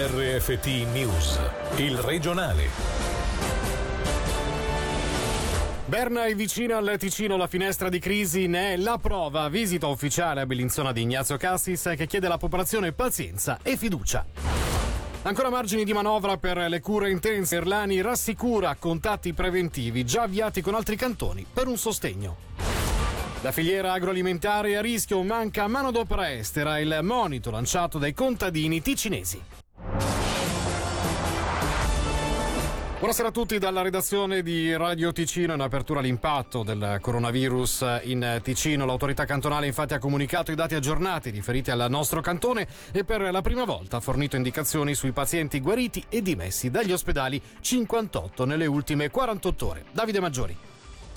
RFT News, il regionale. Berna è vicina al Ticino, la finestra di crisi ne è la prova. Visita ufficiale a Bellinzona di Ignazio Cassis che chiede alla popolazione pazienza e fiducia. Ancora margini di manovra per le cure intense. Erlani rassicura contatti preventivi già avviati con altri cantoni per un sostegno. La filiera agroalimentare è a rischio, manca manodopera estera, il monito lanciato dai contadini ticinesi. Buonasera a tutti dalla redazione di Radio Ticino. In apertura l'impatto del coronavirus in Ticino. L'autorità cantonale infatti ha comunicato i dati aggiornati riferiti al nostro cantone e per la prima volta ha fornito indicazioni sui pazienti guariti e dimessi dagli ospedali 58 nelle ultime 48 ore. Davide Maggiori.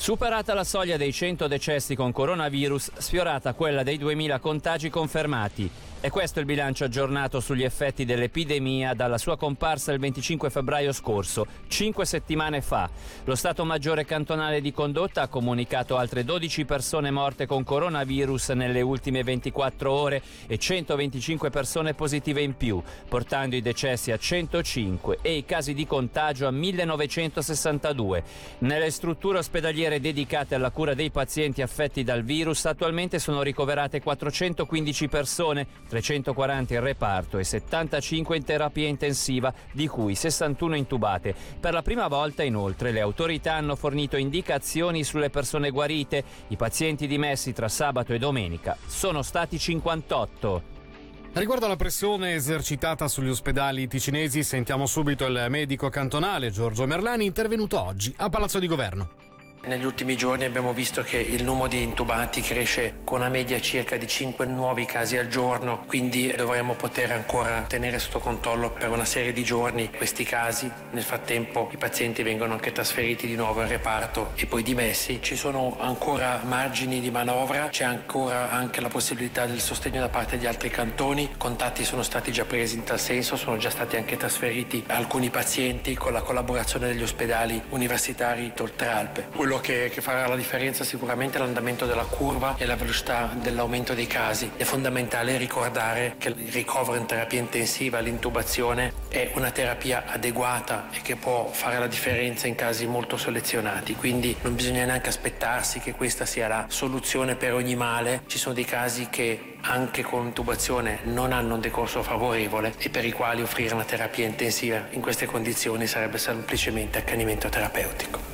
Superata la soglia dei 100 decessi con coronavirus, sfiorata quella dei 2000 contagi confermati. E questo è il bilancio aggiornato sugli effetti dell'epidemia dalla sua comparsa il 25 febbraio scorso, cinque settimane fa. Lo Stato Maggiore Cantonale di Condotta ha comunicato altre 12 persone morte con coronavirus nelle ultime 24 ore e 125 persone positive in più, portando i decessi a 105 e i casi di contagio a 1962. Nelle strutture ospedaliere dedicate alla cura dei pazienti affetti dal virus attualmente sono ricoverate 415 persone 340 in reparto e 75 in terapia intensiva, di cui 61 intubate. Per la prima volta, inoltre, le autorità hanno fornito indicazioni sulle persone guarite. I pazienti dimessi tra sabato e domenica sono stati 58. Riguardo alla pressione esercitata sugli ospedali ticinesi, sentiamo subito il medico cantonale Giorgio Merlani intervenuto oggi a Palazzo di Governo. Negli ultimi giorni abbiamo visto che il numero di intubati cresce con una media circa di 5 nuovi casi al giorno, quindi dovremmo poter ancora tenere sotto controllo per una serie di giorni questi casi. Nel frattempo i pazienti vengono anche trasferiti di nuovo in reparto e poi dimessi. Ci sono ancora margini di manovra, c'è ancora anche la possibilità del sostegno da parte di altri cantoni. Contatti sono stati già presi in tal senso, sono già stati anche trasferiti alcuni pazienti con la collaborazione degli ospedali universitari d'Oltralpe. Quello che, che, farà la differenza sicuramente è l'andamento della curva e la velocità dell'aumento dei casi. È fondamentale ricordare che il ricovero in terapia intensiva, l'intubazione, è una terapia adeguata e che può fare la differenza in casi molto selezionati. Quindi non bisogna neanche aspettarsi che questa sia la soluzione per ogni male. Ci sono dei casi che anche con intubazione non hanno un decorso favorevole e per i quali offrire una terapia intensiva in queste condizioni sarebbe semplicemente accanimento terapeutico.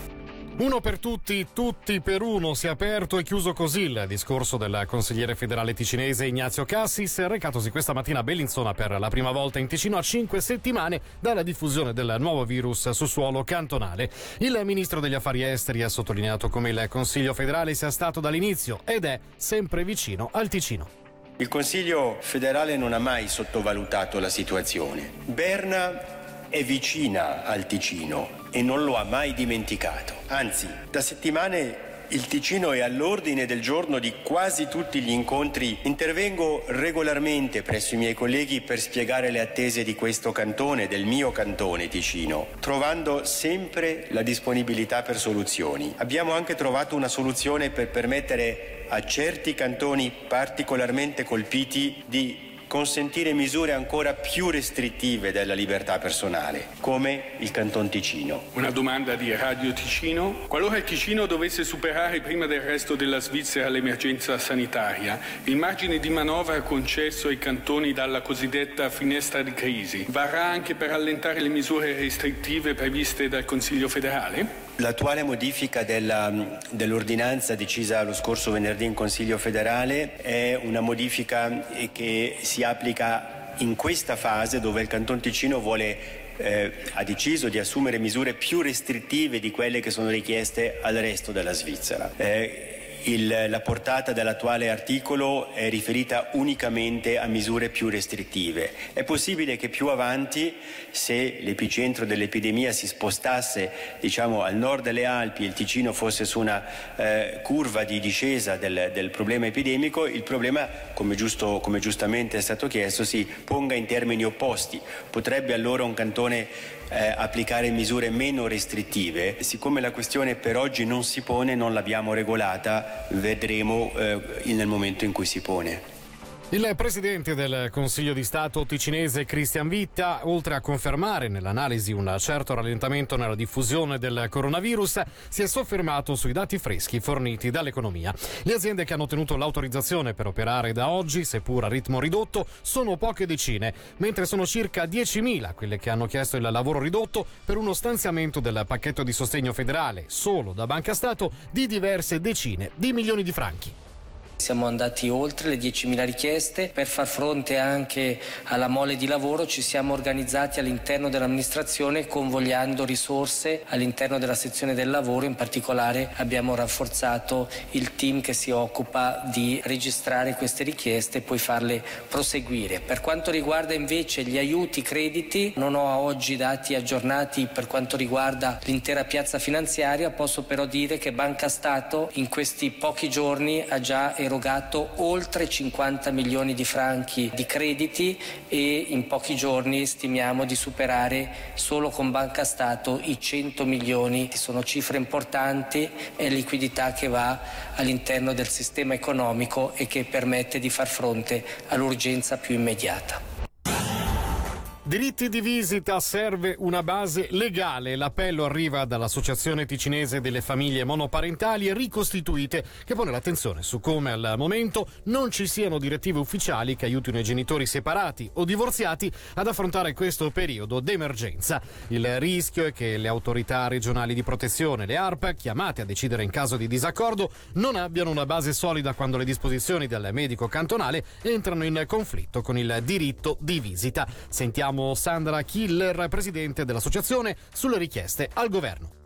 Uno per tutti, tutti per uno. Si è aperto e chiuso così il discorso del consigliere federale ticinese Ignazio Cassis, recatosi questa mattina a Bellinzona per la prima volta in Ticino a cinque settimane dalla diffusione del nuovo virus su suolo cantonale. Il ministro degli affari esteri ha sottolineato come il Consiglio federale sia stato dall'inizio ed è sempre vicino al Ticino. Il Consiglio federale non ha mai sottovalutato la situazione. Berna è vicina al Ticino e non lo ha mai dimenticato. Anzi, da settimane il Ticino è all'ordine del giorno di quasi tutti gli incontri. Intervengo regolarmente presso i miei colleghi per spiegare le attese di questo cantone, del mio cantone Ticino, trovando sempre la disponibilità per soluzioni. Abbiamo anche trovato una soluzione per permettere a certi cantoni particolarmente colpiti di consentire misure ancora più restrittive della libertà personale, come il Canton Ticino. Una domanda di Radio Ticino. Qualora il Ticino dovesse superare prima del resto della Svizzera l'emergenza sanitaria, il margine di manovra concesso ai cantoni dalla cosiddetta finestra di crisi varrà anche per allentare le misure restrittive previste dal Consiglio federale? L'attuale modifica della, dell'ordinanza decisa lo scorso venerdì in Consiglio federale è una modifica che si applica in questa fase dove il Canton Ticino vuole eh, ha deciso di assumere misure più restrittive di quelle che sono richieste al resto della Svizzera. Eh, il, la portata dell'attuale articolo è riferita unicamente a misure più restrittive. È possibile che più avanti, se l'epicentro dell'epidemia si spostasse diciamo, al nord delle Alpi e il Ticino fosse su una eh, curva di discesa del, del, problema epidemico, il problema, come, giusto, come giustamente è stato chiesto, si ponga in termini opposti. Potrebbe allora un cantone eh, applicare misure meno restrittive. Siccome la questione per oggi non si pone, non l'abbiamo regolata, vedremo eh, nel momento in cui si pone. Il presidente del Consiglio di Stato ticinese Christian Vitta, oltre a confermare nell'analisi un certo rallentamento nella diffusione del coronavirus, si è soffermato sui dati freschi forniti dall'economia. Le aziende che hanno ottenuto l'autorizzazione per operare da oggi, seppur a ritmo ridotto, sono poche decine, mentre sono circa 10.000 quelle che hanno chiesto il lavoro ridotto per uno stanziamento del pacchetto di sostegno federale, solo da Banca Stato, di diverse decine di milioni di franchi. Siamo andati oltre le 10.000 richieste. Per far fronte anche alla mole di lavoro ci siamo organizzati all'interno dell'amministrazione convogliando risorse all'interno della sezione del lavoro, in particolare abbiamo rafforzato il team che si occupa di registrare queste richieste e poi farle proseguire. Per quanto riguarda invece gli aiuti crediti, non ho oggi dati aggiornati per quanto riguarda l'intera piazza finanziaria, posso però dire che Banca Stato in questi pochi giorni ha già erogato oltre 50 milioni di franchi di crediti e in pochi giorni stimiamo di superare solo con Banca Stato i 100 milioni. Sono cifre importanti, è liquidità che va all'interno del sistema economico e che permette di far fronte all'urgenza più immediata. Diritti di visita serve una base legale. L'appello arriva dall'Associazione Ticinese delle Famiglie Monoparentali Ricostituite, che pone l'attenzione su come al momento non ci siano direttive ufficiali che aiutino i genitori separati o divorziati ad affrontare questo periodo d'emergenza. Il rischio è che le autorità regionali di protezione, le ARP, chiamate a decidere in caso di disaccordo, non abbiano una base solida quando le disposizioni del medico cantonale entrano in conflitto con il diritto di visita. Sentiamo Sandra Killer, presidente dell'associazione, sulle richieste al governo.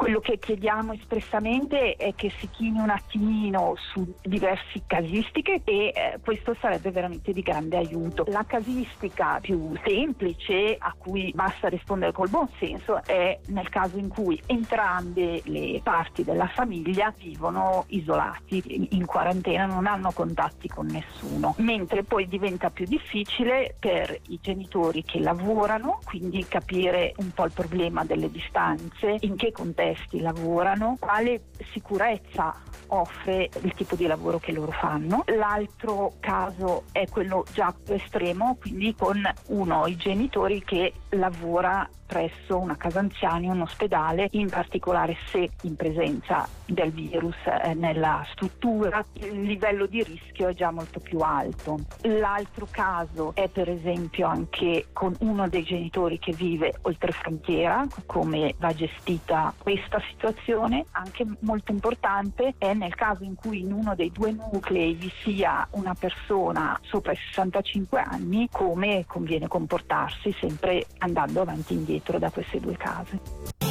Quello che chiediamo espressamente è che si chini un attimino su diverse casistiche e eh, questo sarebbe veramente di grande aiuto. La casistica più semplice a cui basta rispondere col buon senso è nel caso in cui entrambe le parti della famiglia vivono isolati, in quarantena, non hanno contatti con nessuno, mentre poi diventa più difficile per i genitori che lavorano, quindi capire un po' il problema delle distanze, in che contesto questi lavorano, quale sicurezza offre il tipo di lavoro che loro fanno. L'altro caso è quello già più estremo, quindi con uno, i genitori che lavora presso una casa anziani, un ospedale, in particolare se in presenza del virus eh, nella struttura, il livello di rischio è già molto più alto. L'altro caso è per esempio anche con uno dei genitori che vive oltre frontiera, come va gestita questa situazione, anche molto importante è nel caso in cui in uno dei due nuclei vi sia una persona sopra i 65 anni, come conviene comportarsi sempre andando avanti e indietro da queste due case.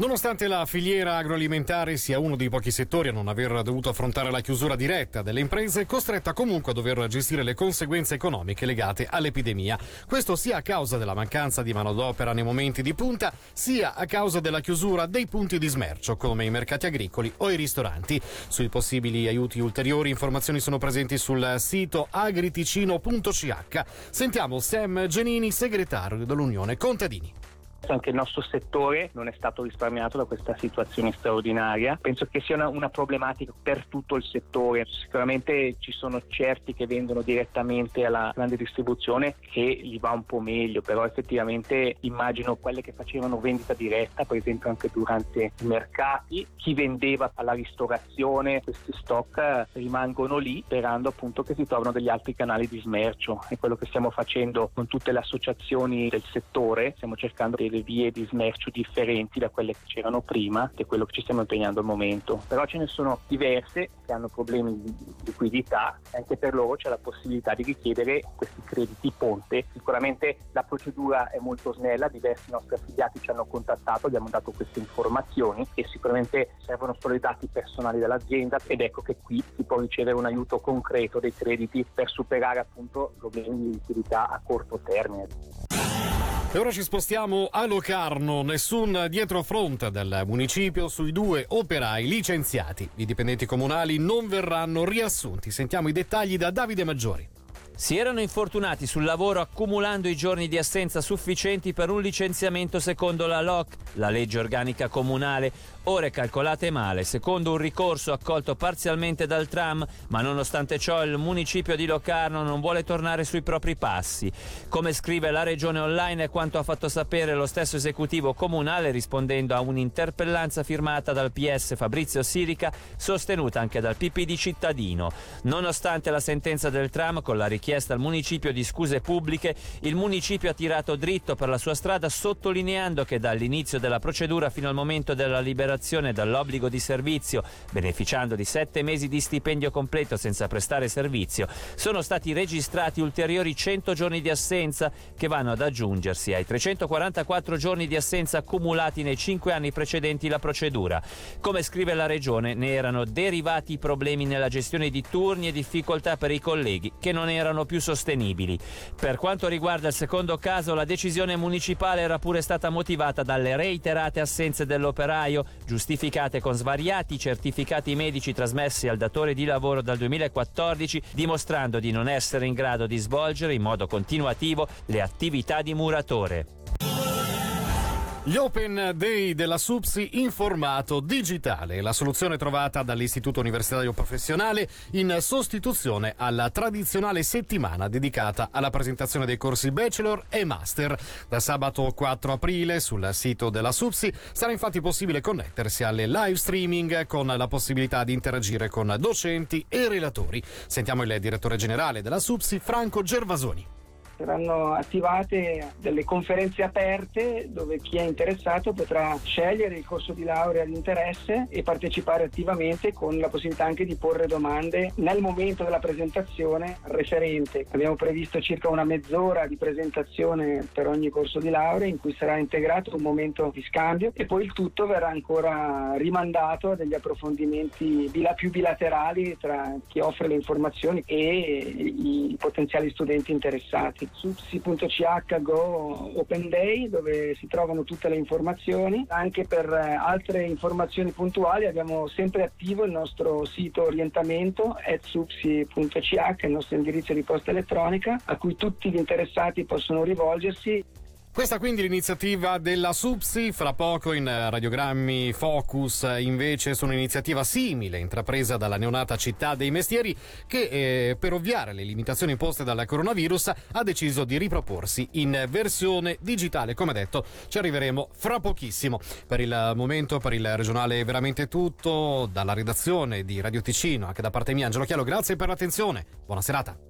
Nonostante la filiera agroalimentare sia uno dei pochi settori a non aver dovuto affrontare la chiusura diretta delle imprese, costretta comunque a dover gestire le conseguenze economiche legate all'epidemia. Questo sia a causa della mancanza di manodopera nei momenti di punta, sia a causa della chiusura dei punti di smercio, come i mercati agricoli o i ristoranti. Sui possibili aiuti ulteriori, informazioni sono presenti sul sito agriticino.ch. Sentiamo Sam Genini, segretario dell'Unione Contadini anche il nostro settore non è stato risparmiato da questa situazione straordinaria. Penso che sia una, una, problematica per tutto il settore. Sicuramente ci sono certi che vendono direttamente alla grande distribuzione che gli va un po' meglio, però effettivamente immagino quelle che facevano vendita diretta, per esempio anche durante i mercati, chi vendeva alla ristorazione, questi stock rimangono lì sperando appunto che si trovino degli altri canali di smercio. È quello che stiamo facendo con tutte le associazioni del settore, stiamo cercando di delle vie di smercio differenti da quelle che c'erano prima e quello che ci stiamo impegnando al momento. Però ce ne sono diverse che hanno problemi di liquidità e anche per loro c'è la possibilità di richiedere questi crediti ponte. Sicuramente la procedura è molto snella, diversi nostri affiliati ci hanno contattato, abbiamo dato queste informazioni e sicuramente servono solo i dati personali dell'azienda ed ecco che qui si può ricevere un aiuto concreto dei crediti per superare appunto problemi di liquidità a corto termine. E ora ci spostiamo a Locarno, nessun dietrofront del municipio sui due operai licenziati. I dipendenti comunali non verranno riassunti. Sentiamo i dettagli da Davide Maggiori. Si erano infortunati sul lavoro accumulando i giorni di assenza sufficienti per un licenziamento secondo la LOC, la legge organica comunale, ore calcolate male, secondo un ricorso accolto parzialmente dal tram, ma nonostante ciò il municipio di Locarno non vuole tornare sui propri passi. Come scrive la regione online è quanto ha fatto sapere lo stesso esecutivo comunale rispondendo a un'interpellanza firmata dal PS Fabrizio Sirica, sostenuta anche dal PPD cittadino. Nonostante la sentenza del tram con la richiesta richiesta al municipio di scuse pubbliche, il municipio ha tirato dritto per la sua strada sottolineando che dall'inizio della procedura fino al momento della liberazione dall'obbligo di servizio, beneficiando di sette mesi di stipendio completo senza prestare servizio, sono stati registrati ulteriori 100 giorni di assenza che vanno ad aggiungersi ai 344 giorni di assenza accumulati nei cinque anni precedenti la procedura. Come scrive la Regione, ne erano derivati problemi nella gestione di turni e difficoltà per i colleghi che non erano erano più sostenibili. Per quanto riguarda il secondo caso, la decisione municipale era pure stata motivata dalle reiterate assenze dell'operaio, giustificate con svariati certificati medici trasmessi al datore di lavoro dal 2014, dimostrando di non essere in grado di svolgere in modo continuativo le attività di muratore. Gli Open Day della SUPSI in formato digitale, la soluzione trovata dall'Istituto Universitario Professionale in sostituzione alla tradizionale settimana dedicata alla presentazione dei corsi bachelor e master. Da sabato 4 aprile sul sito della SUPSI sarà infatti possibile connettersi alle live streaming con la possibilità di interagire con docenti e relatori. Sentiamo il direttore generale della SUPSI, Franco Gervasoni saranno attivate delle conferenze aperte dove chi è interessato potrà scegliere il corso di laurea di interesse e partecipare attivamente con la possibilità anche di porre domande nel momento della presentazione al referente. Abbiamo previsto circa una mezz'ora di presentazione per ogni corso di laurea in cui sarà integrato un momento di scambio e poi il tutto verrà ancora rimandato a degli approfondimenti più bilaterali tra chi offre le informazioni e i potenziali studenti interessati su psi.ch Go Open Day dove si trovano tutte le informazioni. Anche per eh, altre informazioni puntuali abbiamo sempre attivo il nostro sito orientamento supsi.ch, il nostro indirizzo di posta elettronica a cui tutti gli interessati possono rivolgersi. Questa quindi l'iniziativa della SUPSI, fra poco in radiogrammi Focus invece su un'iniziativa simile intrapresa dalla neonata città dei mestieri che eh, per ovviare le limitazioni imposte dal coronavirus ha deciso di riproporsi in versione digitale. Come detto ci arriveremo fra pochissimo. Per il momento, per il regionale è veramente tutto, dalla redazione di Radio Ticino, anche da parte mia Angelo Chialo, grazie per l'attenzione, buona serata